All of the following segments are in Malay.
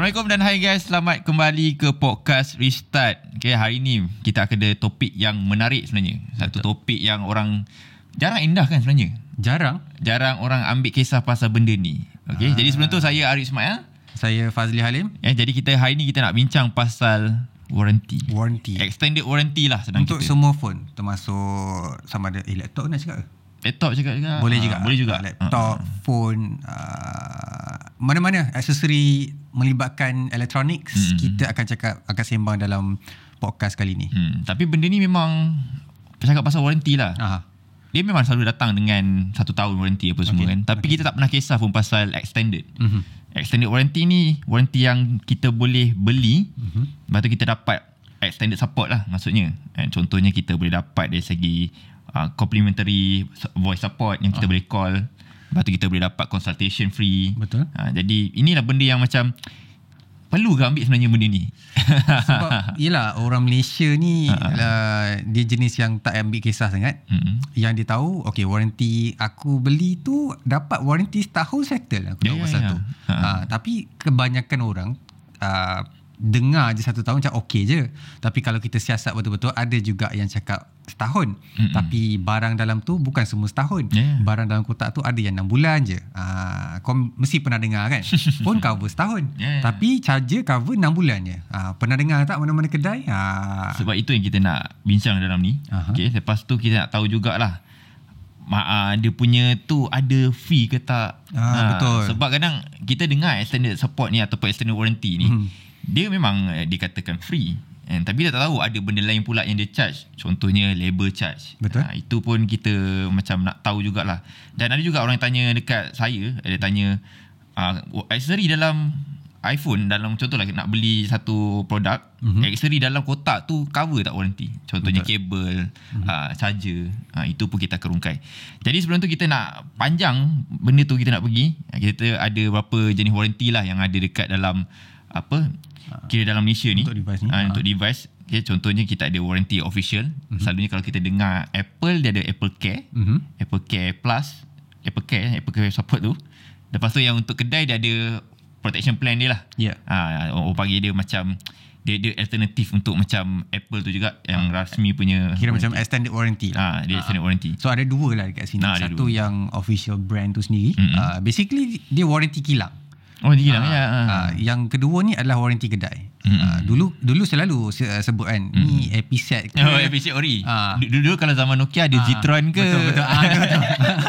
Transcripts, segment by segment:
Assalamualaikum dan hai guys, selamat kembali ke podcast Restart. Okay, hari ni kita akan ada topik yang menarik sebenarnya. Satu topik yang orang jarang indah kan sebenarnya. Jarang. Jarang orang ambil kisah pasal benda ni. Okay, Ah. jadi sebelum tu saya Arif Ismail. Saya Fazli Halim. Eh, jadi kita hari ni kita nak bincang pasal warranty. Warranty. Extended warranty lah sedang Untuk kita. semua phone termasuk sama ada eh, laptop nak cakap ke? Laptop juga juga. Boleh Ah, juga. Boleh juga. Ah, Laptop, phone, uh, mana-mana aksesori melibatkan electronics, Hmm. kita akan cakap akan sembang dalam podcast kali ni. Hmm, tapi benda ni memang cakap pasal warranty lah. Aha. Dia memang selalu datang dengan satu tahun warranty apa semua Okay, kan. Tapi kita tak pernah kisah pun pasal extended. Mhm. Extended warranty ni warranty yang kita boleh beli. Mhm. Lepas tu kita dapat extended support lah maksudnya. Eh, contohnya kita boleh dapat dari segi uh, complimentary voice support yang kita boleh call. Lepas tu kita boleh dapat consultation free. Betul. Uh, jadi inilah benda yang macam perlu ke ambil sebenarnya benda ni? Sebab yelah orang Malaysia ni uh, dia jenis yang tak ambil kisah sangat. Hmm. Yang dia tahu Okay warranty Aku beli tu Dapat warranty setahun settle Aku Ya, tahu ya, pasal ya. tu Ha. uh, Tapi Kebanyakan orang uh, Dengar je satu tahun Macam okay je Tapi kalau kita siasat betul-betul Ada juga yang cakap Setahun Mm-mm. Tapi barang dalam tu Bukan semua setahun ya. Barang dalam kotak tu Ada yang 6 bulan je uh, Kau mesti pernah dengar kan Phone cover setahun ya. Tapi charger cover 6 bulan je uh, Pernah dengar tak Mana-mana kedai uh, Sebab itu yang kita nak bincang dalam ni. Aha. Okay, lepas tu kita nak tahu jugalah ma- ah, dia punya tu ada fee ke tak. Ah, betul. Sebab kadang kita dengar extended support ni ataupun extended warranty ni, Hmm. Dia memang eh, dikatakan free. And, tapi dia tak tahu ada benda lain pula yang dia charge. Contohnya labor charge. Betul. Ah, itu pun kita macam nak tahu jugalah. Dan ada juga orang yang tanya dekat saya, ada tanya uh, aksesori dalam iPhone dalam contohlah nak beli satu produk Mhm. mm-hmm. aksesori dalam kotak tu cover tak warranty contohnya kabel mm-hmm. uh, charger uh, itu pun kita akan rungkai jadi sebelum tu kita nak panjang benda tu kita nak pergi kita ada berapa jenis warranty lah yang ada dekat dalam apa kira dalam Malaysia ni Untuk device ni. uh, Ah. untuk device okay, contohnya kita ada warranty official mm-hmm. selalunya kalau kita dengar Apple dia ada Apple Care Mhm. Apple Care Plus Apple Care Apple Care support tu lepas tu yang untuk kedai dia ada protection plan dia lah Ya. ha, orang panggil dia macam dia dia alternatif untuk macam Apple tu juga yang rasmi punya Kira macam extended warranty ah lah. dia extended warranty So ada dua lah dekat sini. Ada Satu dua. yang official brand tu sendiri. Uh, basically dia warranty kilang. Oh dia bilang Ah, ya ah, ah. yang kedua ni adalah warranty kedai. Mm-mm. Uh, dulu dulu selalu se- sebut kan ni episode ke. Oh, episode ori. Ah. Dulu kalau zaman Nokia ada Ah, Zitron ke? Betul betul. Ah, betul, betul.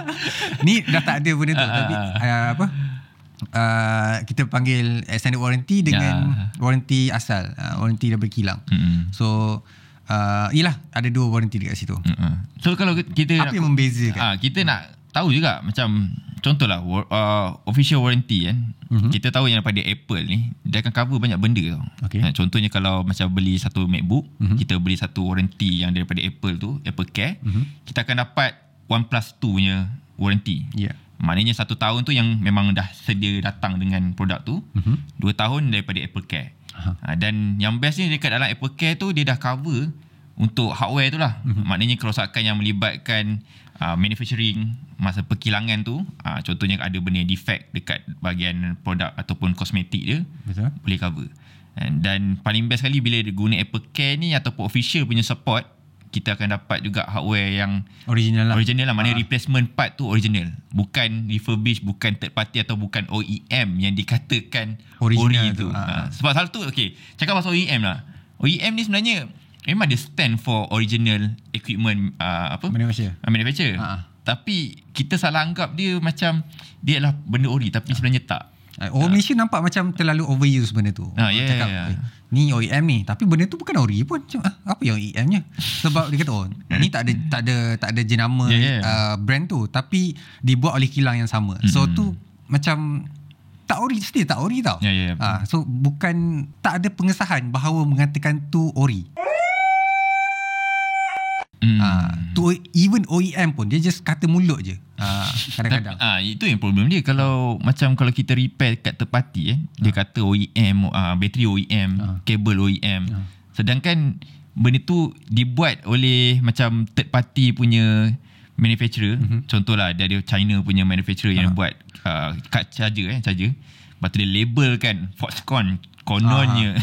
ni dah tak ada benda tu Ah, tapi ah, uh, apa? Uh, kita panggil extended warranty dengan Ya. warranty asal, uh, warranty daripada kilang. Mm-mm. So uh, yelah ada dua warranty dekat situ. Mm-mm. So kalau kita Apa nak, yang membezakan? ah kita nak tahu juga macam contohlah uh, official warranty kan. Mhm. Kita tahu yang daripada Apple ni dia akan cover banyak benda tau. Okey. Ah, contohnya kalau macam beli satu MacBook, Mhm. kita beli satu warranty yang daripada Apple tu, Apple Care, Mhm. kita akan dapat OnePlus 2 punya warranty. Ya. Maknanya satu tahun tu yang memang dah sedia datang dengan produk tu. Mhm. Dua tahun daripada Apple Care. Aha. Ha, dan yang best ni dekat dalam Apple Care tu dia dah cover untuk hardware tu lah. Mhm. Maknanya kerosakan yang melibatkan uh, manufacturing masa perkilangan tu, uh, contohnya ada benda defect dekat bahagian produk ataupun kosmetik dia, Betul. boleh cover. And, dan paling best sekali bila dia guna Apple Care ni ataupun official punya support, kita akan dapat juga hardware yang Original lah. Original lah Maknanya Ah. replacement part tu original Bukan refurbish Bukan third party Atau bukan OEM Yang dikatakan Original ori tu tu, ah. ha. Sebab satu Okay Cakap pasal OEM lah OEM ni sebenarnya Memang dia stand for Original equipment uh, Apa Manufacturer. uh, Manufacturer Ah. Tapi Kita salah anggap dia macam Dia adalah benda ori Tapi sebenarnya tak Ah, Orang Malaysia nampak macam terlalu overuse benda tu. Ah, ya, Cakap, ya, ya. "Eh, ni OEM ni. Tapi benda tu bukan ori pun. Macam, ah, apa yang OEM-nya? Sebab dia kata, oh, ni tak ada tak ada tak ada jenama Ya, ya. uh, brand tu. Tapi dibuat oleh kilang yang sama. So Mm-mm. tu macam tak ori still tak ori tau. Ya, ya, ya, betul. Ah, so bukan tak ada pengesahan bahawa mengatakan tu ori. Hmm. Ah, tu even OEM pun dia just kata mulut je. Ah, kadang-kadang. Ah itu yang problem dia kalau macam kalau kita repair kat third party eh dia kata OEM ah bateri OEM, Ah. kabel OEM. Ah. Sedangkan benda tu dibuat oleh macam third party punya manufacturer. Mm-hmm. Contohlah dia ada China punya manufacturer yang Ah. buat uh, card charger eh charger. Lepas tu dia label kan Foxconn kononnya.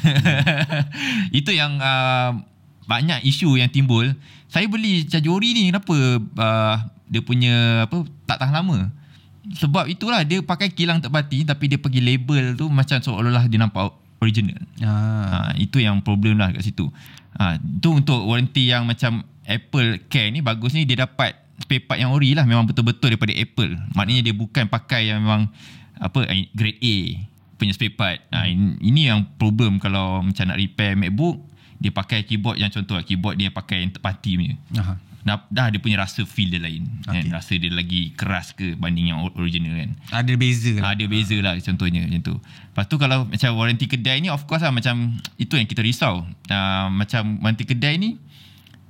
Itu yang uh, banyak isu yang timbul. Saya beli charger ori ni kenapa uh, dia punya apa tak tahan lama? Sebab itulah dia pakai kilang terpati tapi dia pergi label tu macam seolah-olah dia nampak original. Ah. Ha, itu yang problem lah kat situ. Ha, itu untuk warranty yang macam Apple Care ni bagus ni dia dapat spare part yang ori lah memang betul-betul daripada Apple. Maknanya dia bukan pakai yang memang apa grade A punya spare part. Ha, ini yang problem kalau macam nak repair MacBook dia pakai keyboard yang contoh lah, keyboard dia pakai yang terpati punya. Aha. Dah, dah dia punya rasa feel dia lain. Okay. Kan? Rasa dia lagi keras ke banding yang original kan. Ada beza lah. Ha, ada beza lah contohnya macam tu. Lepas tu kalau macam warranty kedai ni of course lah macam itu yang kita risau. Uh, macam warranty kedai ni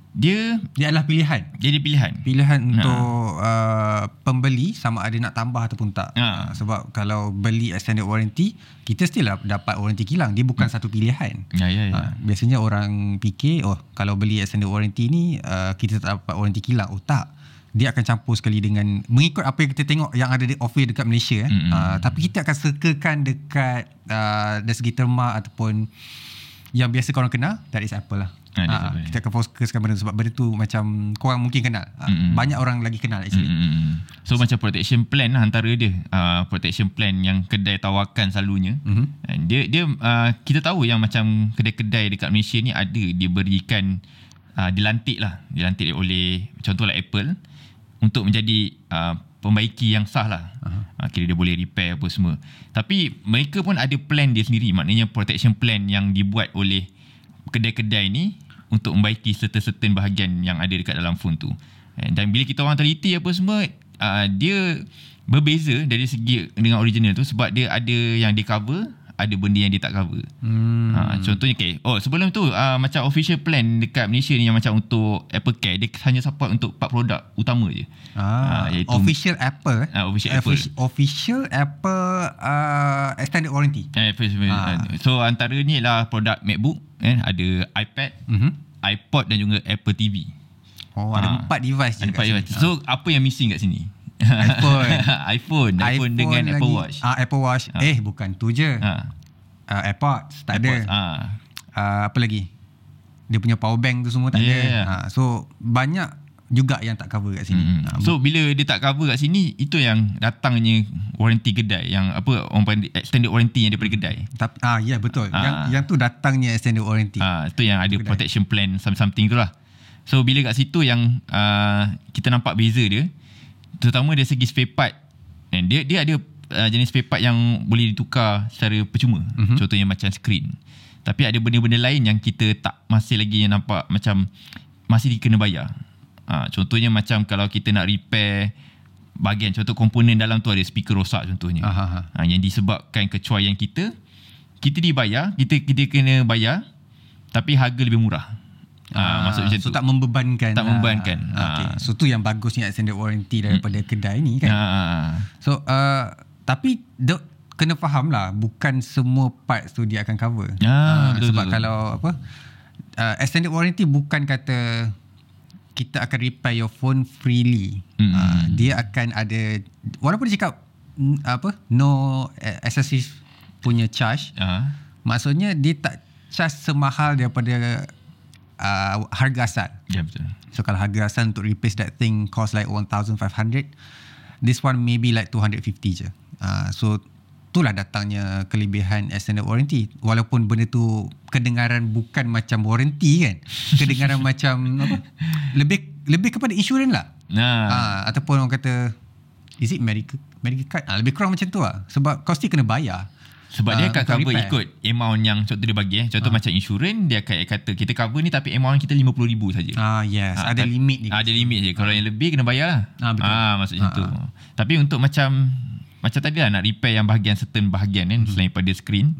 dia Dia adalah pilihan. jadi pilihan. Pilihan untuk uh, pembeli sama ada nak tambah ataupun tak. Ha. Uh, sebab kalau beli extended warranty, kita still lah dapat warranty kilang. Dia bukan satu pilihan. Ya ya ya. Ha, biasanya orang fikir oh kalau beli extended warranty ni uh, kita tak dapat warranty kilang. Oh tak. Dia akan campur sekali dengan mengikut apa yang kita tengok yang ada di offer dekat Malaysia eh. Mm-mm. Uh, tapi kita akan serkakan dekat uh, dari segi terma ataupun yang biasa korang kenal that is Apple lah. Ah, Ah, Apple. kita akan fokuskan benda tu sebab benda tu macam korang mungkin kenal. Mm-mm. Banyak orang lagi kenal actually. Mm-mm. So macam protection plan lah antara dia. Uh, protection plan yang kedai tawarkan selalunya. Mhm. And Dia dia uh, kita tahu yang macam kedai-kedai dekat Malaysia ni ada dia berikan uh, dilantik lah, dilantik oleh contohlah Apple untuk menjadi uh, pembaiki yang sah lah. Uh, kira dia boleh repair apa semua. Tapi mereka pun ada plan dia sendiri. Maknanya protection plan yang dibuat oleh kedai-kedai ni untuk membaiki certain-certain bahagian yang ada dekat dalam phone tu. Eh, Dan bila kita orang teliti apa semua, uh, dia berbeza dari segi dengan original tu sebab dia ada yang dia cover, ada benda yang dia tak cover. Hmm. Ha, contohnya okay. Oh sebelum tu uh, macam official plan dekat Malaysia ni yang macam untuk Apple Care dia hanya support untuk 4 produk utama je. Ah, Ah, iaitu- official Apple. Ah, official Apple. Offici- Official Apple uh, extended warranty. Eh, first, Ah. So antara ni lah produk MacBook eh ada iPad, Mhm. iPod dan juga Apple TV. Oh, ada Ah. empat device je Ada kat empat sini. device. So apa yang missing kat sini? iPhone. iPhone, iPhone dengan lagi. Apple Watch. Ah, Apple Watch. Ah. Eh, bukan tu je. Ha. Uh, AirPods tak AirPods. ada. Ah. Uh, apa lagi? Dia punya power bank tu semua tak Yeah, ada. yeah. Ha, so banyak juga yang tak cover kat sini. Mm. Ha, So bila dia tak cover kat sini itu yang datangnya warranty kedai yang apa orang panggil extended warranty yang daripada kedai. tapi ah ya betul. Ah. Yang yang tu datangnya extended warranty. Ah itu yang ada Kedai. protection plan some- something tu lah. So bila kat situ yang uh, kita nampak beza dia terutama dari segi spare part and dia dia ada uh, jenis spare part yang boleh ditukar secara percuma. Mhm. Mm-hmm. Contohnya macam screen. Tapi ada benda-benda lain yang kita tak masih lagi yang nampak macam masih kena bayar. Ha, contohnya macam kalau kita nak repair bahagian contoh komponen dalam tu ada speaker rosak contohnya. Aha. Ha, yang disebabkan kecuaian kita kita dibayar, kita kita kena bayar tapi harga lebih murah. Ha, maksud macam so tu. tak membebankan. Tak lah. membebankan. Okay. Ah. So tu yang bagusnya extended warranty daripada kedai ni kan. Ha, So uh, tapi the, kena faham lah bukan semua parts tu dia akan cover. Ah, Ah, betul, sebab betul. kalau apa uh, extended warranty bukan kata kita akan repair your phone freely. Mm. Ah, dia akan ada walaupun dia cakap apa no eh, excessive punya charge ha. maksudnya dia tak charge semahal daripada uh, harga asal. Ya betul. So kalau harga asal untuk replace that thing cost like 1500 this one maybe like 250 je. Uh, so itulah datangnya kelebihan extended warranty walaupun benda tu kedengaran bukan macam warranty kan. Kedengaran macam apa? Lebih lebih kepada insurans lah. Nah. Uh, ataupun orang kata is it medical medical card? Ah lebih kurang macam tu lah. Sebab kau still kena bayar. Sebab dia Ah, akan cover repair. ikut amount yang contoh dia bagi eh. Contoh macam insurans dia akan kata kita cover ni tapi amount kita RM50,000 saja. Ah yes, Ah, ada limit dia. Ada limit je. Kalau yang lebih kena bayar lah. Ah, betul. Ah, maksud macam Ah, tu. Tapi untuk macam macam tadi lah nak repair yang bahagian certain bahagian kan Mhm. selain pada screen.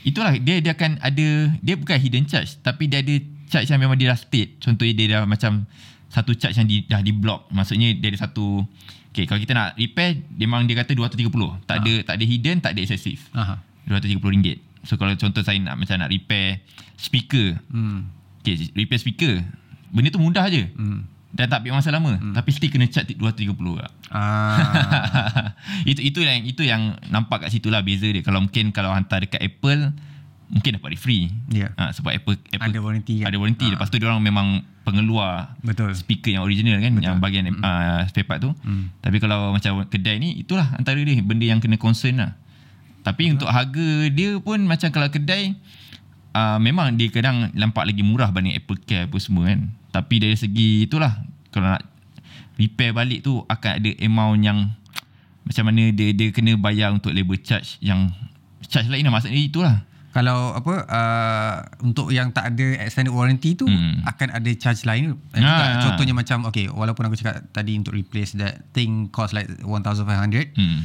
Itulah dia dia akan ada dia bukan hidden charge tapi dia ada charge yang memang dia dah state. Contohnya dia dah macam satu charge yang di, dah di block. Maksudnya dia ada satu Okay, kalau kita nak repair, memang dia kata 230. Tak ada tak ada hidden, tak ada excessive. Aha. RM230. So kalau contoh saya nak macam nak repair speaker. Hmm. Okay, repair speaker. Benda tu mudah je. Hmm. Dan tak ambil masa lama hmm. Tapi still kena charge 230 kak Ah. itu itu yang itu yang nampak kat situ lah beza dia. Kalau mungkin kalau hantar dekat Apple mungkin dapat free. Ya. Ha, sebab Apple, Apple Ada warranty kan? Ada warranty. Ha. Lepas tu dia orang memang pengeluar Betul. speaker yang original kan yang bahagian mm. uh, spare part tu. Hmm. Tapi kalau macam kedai ni itulah antara dia benda yang kena concern lah. Tapi untuk harga dia pun macam kalau kedai uh, memang dia kadang nampak lagi murah banding Apple Care apa semua kan. Tapi dari segi itulah kalau nak repair balik tu akan ada amount yang macam mana dia dia kena bayar untuk labor charge yang charge lain lah maksudnya itulah. Kalau apa uh, untuk yang tak ada extended warranty tu Hmm. akan ada charge lain. Dan Ah. juga contohnya macam okay walaupun aku cakap tadi untuk replace that thing cost like 1500 Hmm.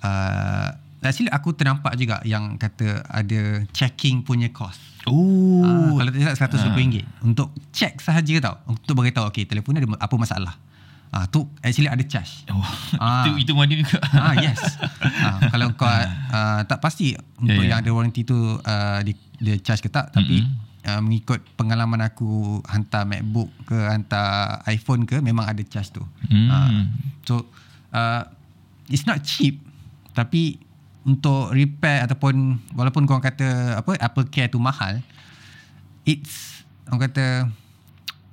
uh, actually aku ternampak juga yang kata ada checking punya cost. Oh. Ah, kalau tidak RM120 untuk check sahaja tau untuk beritahu okay telefon ada apa masalah. Ah tu actually ada charge. Oh, Ah. itu itu model juga. ah yes. ah, kalau kau uh, tak pasti untuk Ya, ya. yang ada warranty tu uh, di, dia charge ke tak tapi uh, mengikut pengalaman aku hantar MacBook ke hantar iPhone ke memang ada charge tu. Hmm. Ah, so uh, it's not cheap tapi untuk repair ataupun walaupun kau kata apa Apple Care tu mahal it's orang kata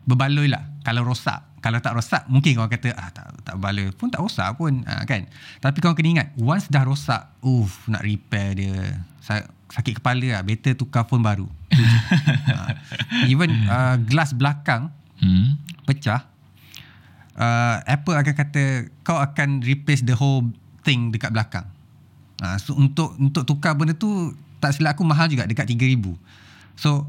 berbaloi lah kalau rosak kalau tak rosak mungkin kau kata ah tak tak berbaloi pun tak rosak pun ah, kan tapi kau kena ingat once dah rosak uff nak repair dia sa- sakit kepala lah better tukar phone baru. Ah, even uh, glass belakang Hmm. pecah uh, Apple akan kata kau akan replace the whole thing dekat belakang. Uh, so untuk untuk tukar benda tu tak silap aku mahal juga dekat 3000. So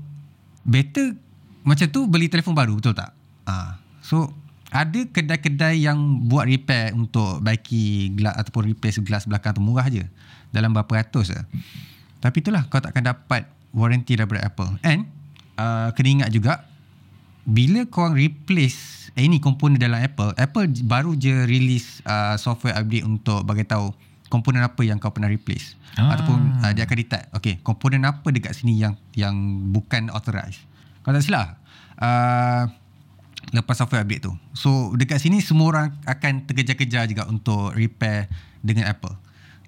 better macam tu beli telefon baru betul tak? Uh, so ada kedai-kedai yang buat repair untuk baiki gelas ataupun replace gelas belakang tu murah je. Dalam berapa ratus je. Tapi itulah kau takkan dapat warranty daripada Apple. And uh, kena ingat juga bila korang replace any komponen dalam Apple, Apple baru je release uh, software update untuk bagi tahu komponen apa yang kau pernah replace. Ah. Ataupun uh, dia akan detect, okay, komponen apa dekat sini yang yang bukan authorized. Kalau tak silap, uh, lepas software update tu. So dekat sini semua orang akan terkejar-kejar juga untuk repair dengan Apple.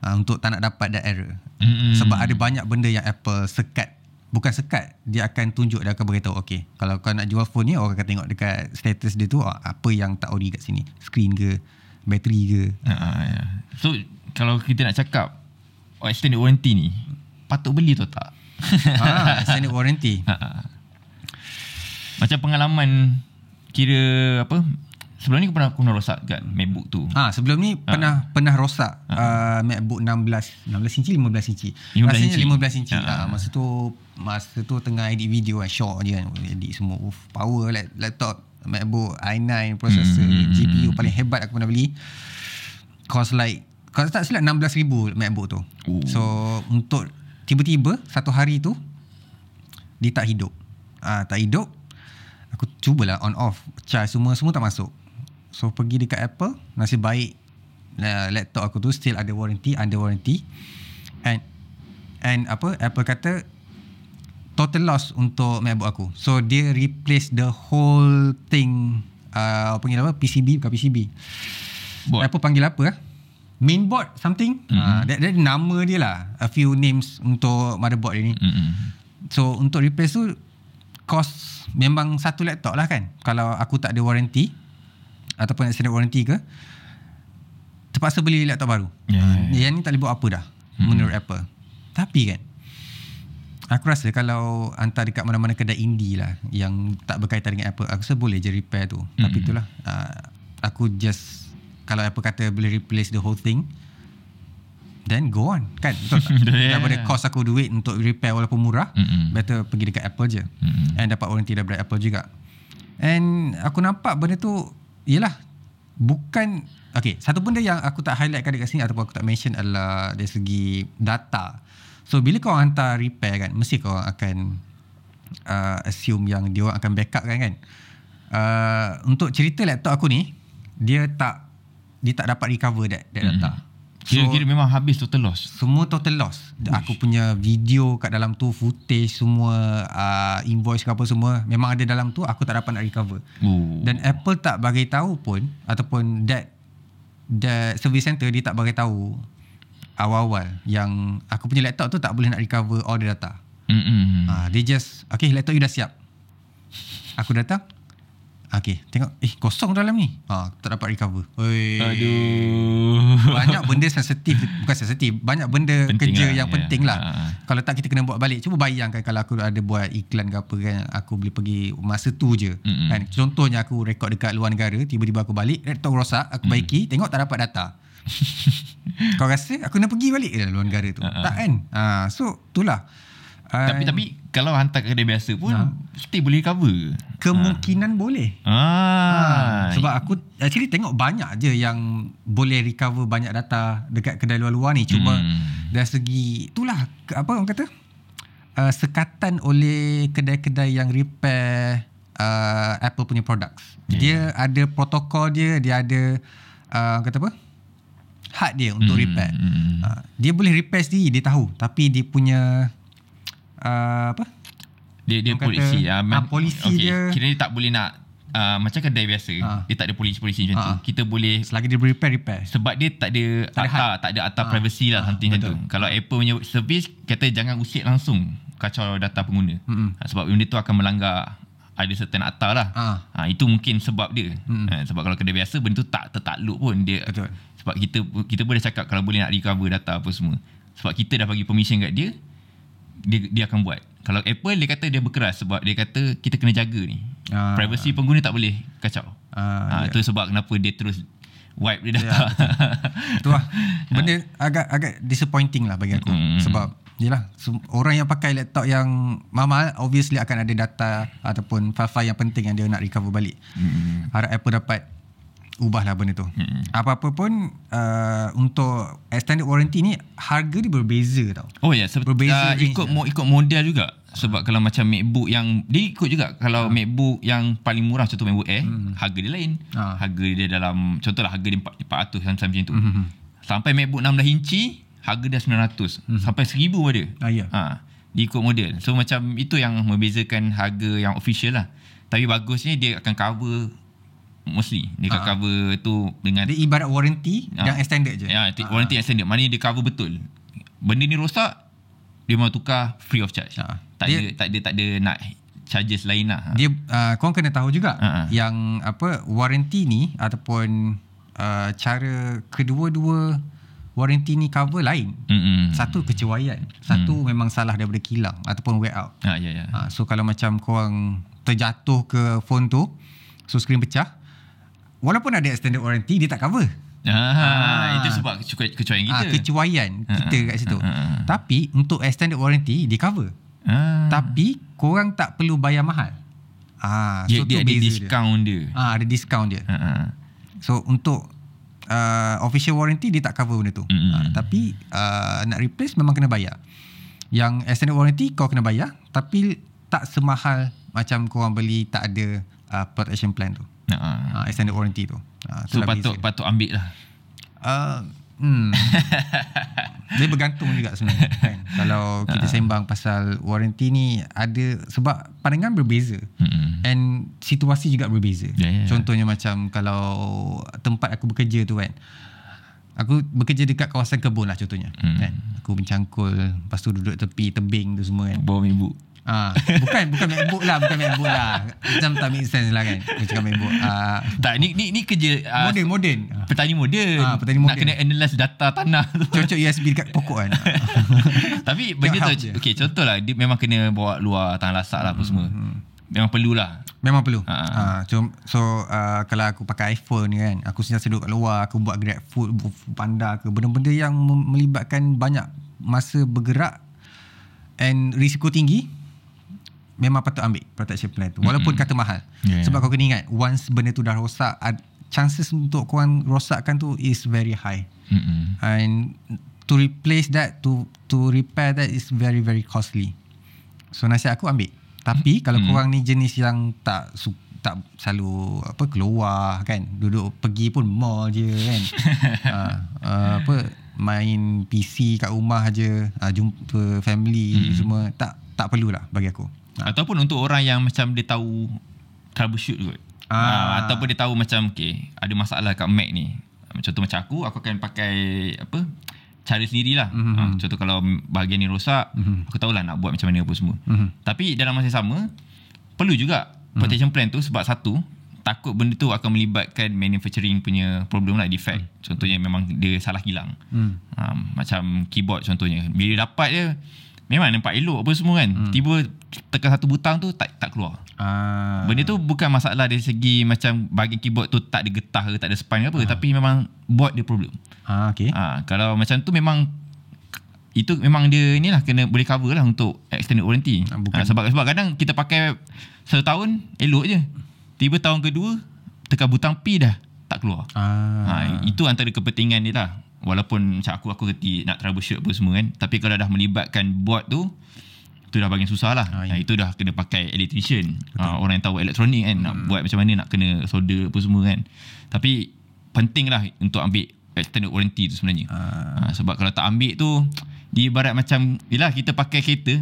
Uh, untuk tak nak dapat that error. Mm-mm. Sebab ada banyak benda yang Apple sekat bukan sekat dia akan tunjuk dia akan beritahu okey kalau kau nak jual phone ni orang akan tengok dekat status dia tu ah, apa yang tak ori kat sini screen ke bateri ke Ha, ya. So kalau kita nak cakap oh, extended warranty ni patut beli tu tak? ah extended warranty Ha, ha. Macam pengalaman kira apa? Sebelum ni kau pernah kau pernah rosak kat MacBook tu. Ah sebelum ni pernah pernah rosak uh, MacBook 16 16 inci 15 inci. 15 Rasanya inci. 15 inci. Ah. Ah masa tu masa tu tengah edit video kan short je kan edit semua Uf, power lap- laptop MacBook i9 processor Hmm. GPU paling hebat aku pernah beli. Cost like kalau tak silap 16,000 MacBook tu. Oh. So untuk tiba-tiba satu hari tu dia tak hidup. Ah tak hidup. Aku cubalah on off charge semua semua tak masuk. So pergi dekat Apple nasib baik uh, laptop aku tu still ada warranty under warranty and and apa Apple kata total loss untuk MacBook aku. So dia replace the whole thing uh, apa panggil apa PCB bukan PCB. Board. Apple panggil apa? ah? Mainboard something. Mm-hmm. Uh, that, that nama dia lah. A few names untuk motherboard dia ni. Mm-mm. So untuk replace tu cost memang satu laptop lah kan. Kalau aku tak ada warranty ataupun extended warranty ke terpaksa beli laptop baru. Ya, ya. Yang ni tak boleh buat apa dah hmm. menurut Apple. Tapi kan aku rasa kalau hantar dekat mana-mana kedai indie lah yang tak berkaitan dengan Apple aku rasa boleh je repair tu. Hmm. Tapi itulah uh, aku just kalau Apple kata boleh replace the whole thing then go on kan betul tak? Yeah. daripada cost aku duit untuk repair walaupun murah Mm-mm. better pergi dekat Apple je Mm-mm. and dapat warranty daripada Apple juga and aku nampak benda tu yelah bukan okay satu benda yang aku tak highlightkan dekat sini ataupun aku tak mention adalah dari segi data so bila kau hantar repair kan mesti kau akan uh, assume yang dia orang akan backup kan kan uh, untuk cerita laptop aku ni dia tak dia tak dapat recover that, that data Kira-kira memang habis total loss. semua total loss. Aku punya video kat dalam tu, footage semua, uh, invoice ke apa semua, memang ada dalam tu, aku tak dapat nak recover. Oh. Dan Apple tak bagi tahu pun ataupun that that service center dia tak bagi tahu awal-awal yang aku punya laptop tu tak boleh nak recover all the data. Mm-mm. Ah, dia just okay laptop you dah siap. Aku datang. Okay, tengok eh kosong dalam ni. Ah, tak dapat recover. Oi. Aduh. Banyak benda sensitif bukan sensitif, banyak benda Penting kerja lah, yang ya. penting lah. Ah. Kalau tak kita kena buat balik. Cuba bayangkan kalau aku ada buat iklan ke apa kan, aku boleh pergi masa tu je. Mm-mm. Kan? Contohnya aku rekod dekat luar negara, tiba-tiba aku balik, laptop rosak, aku baiki, tengok tak dapat data. Kau rasa aku nak pergi balik ke luar negara tu? Ah. Tak kan? Ah, so itulah. Ah, tapi tapi kalau hantar ke kedai biasa pun Ha. still boleh cover. kemungkinan boleh. Ah. Ha, sebab aku actually tengok banyak je yang boleh recover banyak data dekat kedai luar-luar ni. Cuma Hmm. dari segi itulah apa orang kata uh, sekatan oleh kedai-kedai yang repair uh, Apple punya products. Yeah. Dia ada protokol dia, dia ada uh, kata apa? Hak dia untuk Hmm, repair. hmm. Uh, dia boleh repair sendiri, dia tahu. Tapi dia punya uh, apa? dia dia orang kata, polisi ah, ah, polisi okay. dia- Kira dia tak boleh nak uh, macam kedai biasa Ah. dia tak ada polisi-polisi macam Ah, tu. Kita boleh Selagi dia repair, repair. sebab dia tak ada Tak ada akta, tak ada akta Ah. privacy lah Ah, something macam tu. Kalau Apple punya servis kata jangan usik langsung kacau data pengguna. Mm-mm. Ah, Sebab benda tu akan melanggar ada certain akta lah. Ah. Ha, itu mungkin sebab dia. Mm. Ha, sebab kalau kedai biasa benda tu tak tertakluk pun dia. Betul. Sebab kita kita boleh cakap kalau boleh nak recover data apa semua. Sebab kita dah bagi permission kat dia dia dia akan buat. Kalau Apple dia kata dia berkeras sebab dia kata kita kena jaga ni. Ah. Privacy pengguna tak boleh kacau. Ah, ha, ya. tu sebab kenapa dia terus wipe dia data. Itu lah. Benda agak agak disappointing lah bagi aku. Mm. Sebab Yelah, orang yang pakai laptop yang mahal obviously akan ada data ataupun file-file yang penting yang dia nak recover balik. Hmm. Harap Apple dapat ubahlah benda tu. Mm. Apa-apa pun uh, untuk extended warranty ni harga dia berbeza tau. Oh ya, yeah, Berbeza uh, ikut mo, ikut model juga. Sebab kalau macam MacBook yang dia ikut juga kalau MacBook yang paling murah contoh MacBook Air, Hmm. harga dia lain. Ah. Harga dia dalam contohlah harga dia 400 400 macam macam tu. Mhm. Sampai MacBook 16 inci harga dia 900 sampai 1000 ada. Ah, ya. Ha, dia ikut model. So macam itu yang membezakan harga yang official lah. Tapi bagusnya dia akan cover mostly. Dia akan Ah. cover tu dengan Dia ibarat warranty Ah. yang extended je. Ya, t- warranty extended. Maknanya dia cover betul. Benda ni rosak, dia mau tukar free of charge. Ah. Tak Dia- ada tak ada tak ada nak charges lain lah. Dia uh, korang kena tahu juga Ha, ha. yang apa warranty ni ataupun uh, cara kedua-dua warranty ni cover lain. Mm-mm. Satu kecewayan, satu memang salah daripada kilang ataupun wear out. Ah, ya, ya. Ha, so kalau macam korang terjatuh ke phone tu, so screen pecah, walaupun ada extended warranty dia tak cover. Ah, Ah. itu sebab kecu- kecuaian Ah, kita. kecuaian kita kat situ. Ah, ah, ah. Tapi untuk extended warranty dia cover. ah. Tapi korang tak perlu bayar mahal. Ah, dia, so dia ada discount dia. Dia. Ah, ada discount dia. Ah, ah. So untuk uh, official warranty dia tak cover benda tu. Mm-mm. Uh, tapi uh, nak replace memang kena bayar. Yang extended warranty kau kena bayar tapi tak semahal macam korang beli tak ada uh, protection plan tu. Uh, extended warranty tu. Uh, So patut patut ambil lah. Uh, hmm. dia bergantung juga sebenarnya kan. Kalau kita sembang pasal warranty ni ada sebab pandangan berbeza. Mm-mm. And situasi juga berbeza. Ya, ya, ya. Contohnya macam kalau tempat aku bekerja tu kan. Aku bekerja dekat kawasan kebun lah contohnya. Hmm. Kan? Aku mencangkul, lepas tu duduk tepi tebing tu semua kan. Bawa MacBook. Ah, bukan bukan MacBook lah, bukan MacBook lah. Macam tak make sense lah kan. Cakap MacBook. Ah, Tak, ni ni ni kerja uh, modern, modern. Ah, petani moden. Ah, petani Nak moden. kena analyse data tanah tu. Cocok USB dekat pokok kan. Tapi benda tu okey contohlah dia memang kena bawa luar tanah lasak lah apa semua. Memang perlulah. Memang perlu. Ah. Ah, so, so uh, kalau aku pakai iPhone kan, aku sentiasa duduk kat luar, aku buat Grab food, panda ke, benda-benda yang melibatkan banyak masa bergerak and risiko tinggi, memang patut ambil protection plan tu. Walaupun kata mahal. Yeah. Sebab kau kena ingat, once benda tu dah rosak, ad, chances untuk korang rosakkan tu is very high. Mm-mm. And to replace that, to to repair that is very very costly. So nasihat aku ambil. Tapi kalau korang ni jenis yang tak su- tak selalu apa keluar kan, duduk pergi pun mall je kan. uh, uh, apa main PC kat rumah aja, uh, jumpa family hmm. semua tak tak perlulah bagi aku. Ataupun untuk orang yang macam dia tahu troubleshoot kot. Ah. Uh, ataupun dia tahu macam okay, ada masalah kat Mac ni. Contoh macam aku, aku akan pakai apa? cara sendirilah. Mm-hmm. Ha, contoh kalau bahagian ni rosak, mm-hmm. aku tahulah nak buat macam mana apa semua. Mm-hmm. Tapi dalam masa sama, perlu juga protection mm-hmm. plan tu sebab satu, takut benda tu akan melibatkan manufacturing punya problem lah, defect. Mm. Contohnya memang dia salah hilang. Mm. Ha, macam keyboard contohnya. Bila dapat dia, memang nampak elok apa semua kan. Mm. Tiba tekan satu butang tu tak tak keluar. Ah. Benda tu bukan masalah dari segi macam bahagian keyboard tu tak ada getah ke tak ada spine ke apa. Ah. Tapi memang board dia problem. Ah, okay. Ha, kalau macam tu memang itu memang dia inilah kena boleh cover lah untuk extended warranty. Ha, ha, sebab sebab kadang kita pakai setahun elok je. Tiba tahun kedua tekan butang P dah tak keluar. Ah. Ha, itu antara kepentingan dia lah. Walaupun macam aku aku kerti nak troubleshoot apa semua kan. Tapi kalau dah melibatkan board tu itu dah bagian susah lah. Ha, ya. Itu dah kena pakai electrician. Ha, orang yang tahu elektronik kan. Hmm. Nak buat macam mana nak kena solder apa semua kan. Tapi penting lah untuk ambil extended warranty tu sebenarnya. Ha. Ha, sebab kalau tak ambil tu di ibarat macam yalah kita pakai kereta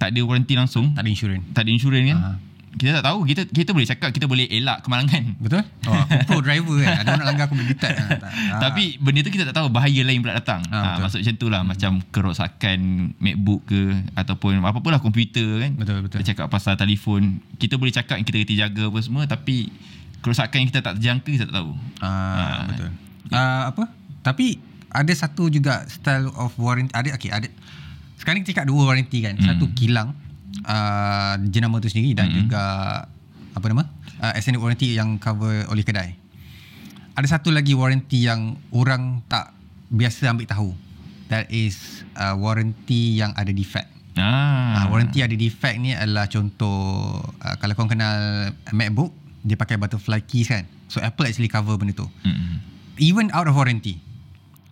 tak ada warranty langsung, tak ada insurans. Tak ada insurans kan? Ha. Kita tak tahu kita kita boleh cakap kita boleh elak kemalangan. Betul? Oh, aku pro driver kan. Ada orang nak langgar aku boleh ha, Tapi benda tu kita tak tahu bahaya lain pula datang. Ha, ha, maksud macam tu lah hmm. macam kerosakan MacBook ke ataupun apa lah komputer kan. Betul betul. Kita cakap pasal telefon, kita boleh cakap kita kena jaga apa semua tapi kerosakan yang kita tak terjangka kita tak tahu. Ah, ha, betul uh, apa tapi ada satu juga style of warranty ada okey ada sekarang kita cakap dua warranty kan mm. satu kilang uh, jenama tu sendiri dan mm. juga apa nama uh, extended warranty yang cover oleh kedai ada satu lagi warranty yang orang tak biasa ambil tahu that is uh, warranty yang ada defect ah. uh, warranty ada defect ni adalah contoh uh, kalau kau kenal MacBook dia pakai butterfly keys kan so Apple actually cover benda tu mm even out of warranty.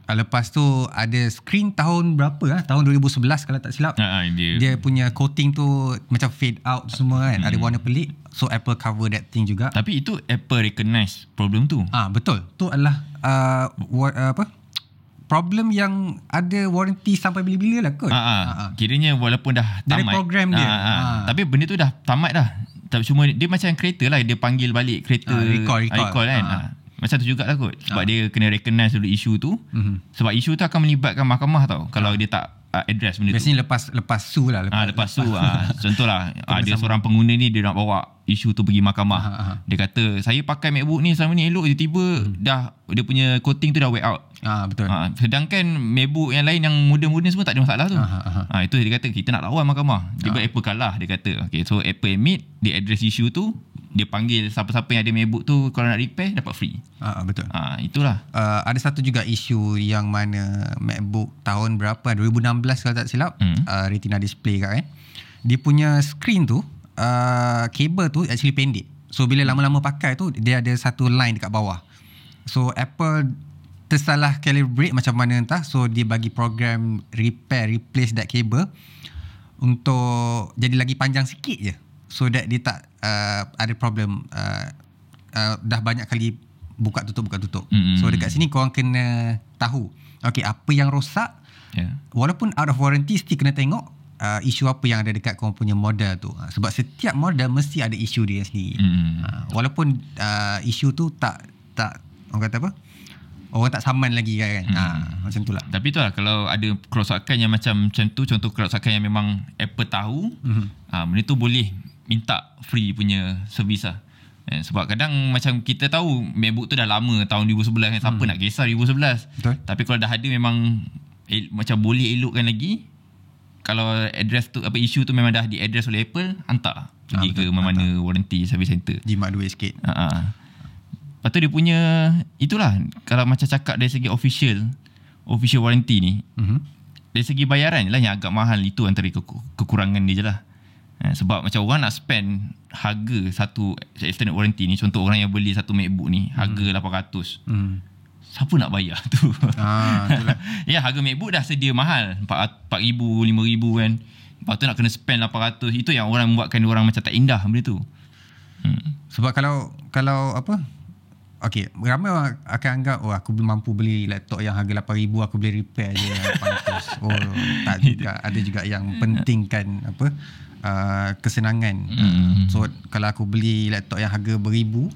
Uh, lepas tu ada screen tahun berapa ah? Tahun 2011 kalau tak silap. Uh, dia. dia punya coating tu macam fade out semua kan. Hmm. Ada warna pelik. So Apple cover that thing juga. Tapi itu Apple recognize problem tu. Ah betul. Tu adalah uh, war, uh, apa? Problem yang ada warranty sampai bila-bila lah kot. Ah, ah. ah. Kiranya walaupun dah tamat. Dari program dia. Ah, ah. Ah. Tapi benda tu dah tamat dah. Tapi cuma dia macam kereta lah. Dia panggil balik kereta. Ah, recall, recall. recall kan. Ah. Macam tu jugalah kot Sebab ha. dia kena recognize dulu isu tu mm-hmm. Sebab isu tu akan melibatkan mahkamah tau Kalau ha. dia tak uh, address benda Biasanya tu Biasanya lepas lepas su lah Lepas, ha, lepas, lepas su ha. Contohlah Ada seorang pengguna ni Dia nak bawa isu tu pergi mahkamah ha, ha. Dia kata Saya pakai MacBook ni selama ni elok Tiba-tiba hmm. dah Dia punya coating tu dah wear out ha, Betul ha, Sedangkan MacBook yang lain Yang muda-muda semua tak ada masalah tu ha, ha, ha. Ha, Itu dia kata Kita nak lawan mahkamah Tiba ha. Apple kalah Dia kata okay, So Apple admit Dia address isu tu dia panggil siapa-siapa yang ada MacBook tu kalau nak repair dapat free. Ah betul. Ah itulah. Uh, ada satu juga isu yang mana MacBook tahun berapa 2016 kalau tak silap hmm. uh, Retina display kan. Eh? Dia punya screen tu uh, kabel tu actually pendek. So bila lama-lama pakai tu dia ada satu line dekat bawah. So Apple tersalah calibrate macam mana entah so dia bagi program repair replace that cable untuk jadi lagi panjang sikit je so that dia tak uh, ada problem uh, uh, dah banyak kali buka tutup buka tutup. Mm-hmm. So dekat sini kau kena tahu okey apa yang rosak. Yeah. Walaupun out of warranty still kena tengok uh, isu apa yang ada dekat kau punya model tu. Uh, sebab setiap model mesti ada isu dia sendiri. Mm-hmm. Uh, walaupun uh, isu tu tak tak orang kata apa? Orang tak saman lagi kan. Hmm. Ha, macam tu lah. Tapi tu lah kalau ada kerosakan yang macam macam tu contoh kerosakan yang memang Apple tahu, hmm. ha, benda tu boleh minta free punya servis lah. Eh, sebab kadang macam kita tahu MacBook tu dah lama tahun 2011 kan. Siapa hmm. nak kisah 2011. Betul. Tapi kalau dah ada memang el, macam boleh elokkan lagi. Kalau address tu apa isu tu memang dah di address oleh Apple, hantar pergi ha, ke mana-mana warranty service center. Jimat duit sikit. Ha, ha. Lepas tu dia punya itulah kalau macam cakap dari segi official official warranty ni. Mm-hmm. Dari segi bayaran lah yang agak mahal itu antara kekurangan dia je lah. Eh, sebab macam orang nak spend harga satu extended warranty ni contoh orang yang beli satu MacBook ni harga hmm. 800. Hmm. Siapa nak bayar tu? Ah, ya harga MacBook dah sedia mahal 4000 5000 kan. Lepas tu nak kena spend 800 itu yang orang membuatkan orang macam tak indah benda tu. Hmm. Sebab kalau kalau apa Okay, ramai orang akan anggap oh aku mampu beli laptop yang harga 8000 aku boleh repair je 800. Oh, tak juga. Ada juga yang pentingkan apa uh, kesenangan. Mm. So kalau aku beli laptop yang harga beribu,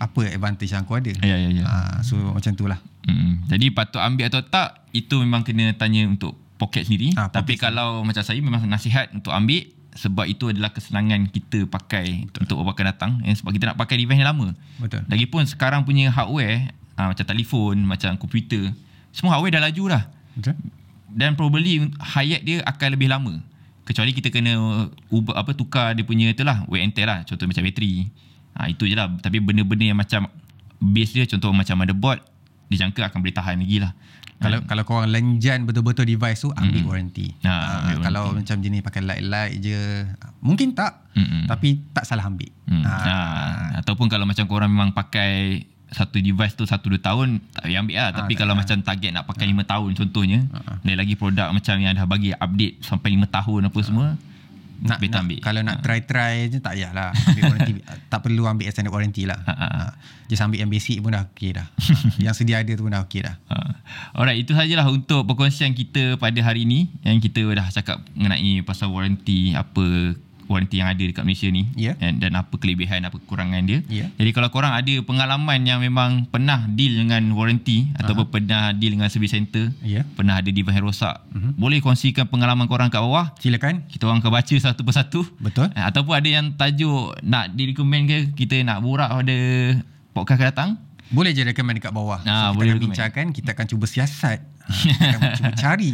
apa advantage yang aku ada? Ya, ya, ya. Uh, so macam tu lah. Mm. Jadi patut ambil atau tak itu memang kena tanya untuk poket sendiri. Ah, Tapi poket kalau macam saya memang nasihat untuk ambil sebab itu adalah kesenangan kita pakai Betul. untuk beberapa akan datang eh, sebab kita nak pakai device yang lama. Betul. Lagipun sekarang punya hardware uh, macam telefon, macam komputer, semua hardware dah laju dah. Betul. Dan probably hayat dia akan lebih lama. Kecuali kita kena ubah apa tukar dia punya itulah wear and tear lah. Contoh macam bateri. Ha, itu je lah. Tapi benda-benda yang macam base dia contoh macam motherboard dijangka akan boleh tahan lagi lah. Kalau kalau korang lenjan betul-betul device tu ambil Mm. warranty. Ha, ambil kalau warranty. macam jenis pakai light-light je mungkin tak Mm-mm. tapi tak salah ambil. Hmm. Ah, Ha. Ataupun kalau macam korang memang pakai satu device tu satu dua tahun tak payah ambil lah. Tapi tak kalau payah. macam target nak pakai lima tahun contohnya. Dan lagi produk macam yang dah bagi update sampai lima tahun apa semua. nak, nak ambil. kalau nak try-try je tak payahlah ambil warranty tak perlu ambil extended warranty lah. Ha, ha. Ha. Just ambil yang basic pun dah okey dah. Ha. yang sedia ada tu pun dah okey dah. Ha. Alright, itu sajalah untuk perkongsian kita pada hari ini yang kita dah cakap mengenai pasal warranty apa warranty yang ada dekat Malaysia ni Ya. dan, dan apa kelebihan apa kekurangan dia. Ya. Jadi kalau korang ada pengalaman yang memang pernah deal dengan warranty ataupun pernah deal dengan service center, Ya. pernah ada device yang rosak, boleh kongsikan pengalaman korang kat bawah. Silakan. Kita orang akan baca satu persatu. Betul. Eh, Ataupun ada yang tajuk nak direkomend ke kita nak borak pada podcast akan datang. Boleh je recommend dekat bawah. Ah, so, kita boleh akan recommend. bincangkan, kita akan cuba siasat. Ha, kita akan cuba cari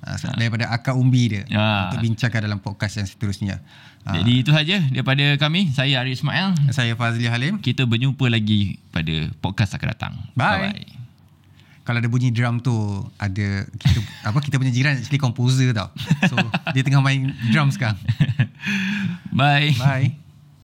ha, daripada akar umbi dia Ah. untuk bincangkan dalam podcast yang seterusnya. Ha, Jadi itu saja daripada kami. Saya Arif Ismail. saya Fazli Halim. Kita berjumpa lagi pada podcast akan datang. Bye. Bye-bye. Kalau ada bunyi drum tu ada kita apa kita punya jiran actually composer tau. So dia tengah main drum sekarang. Bye. Bye.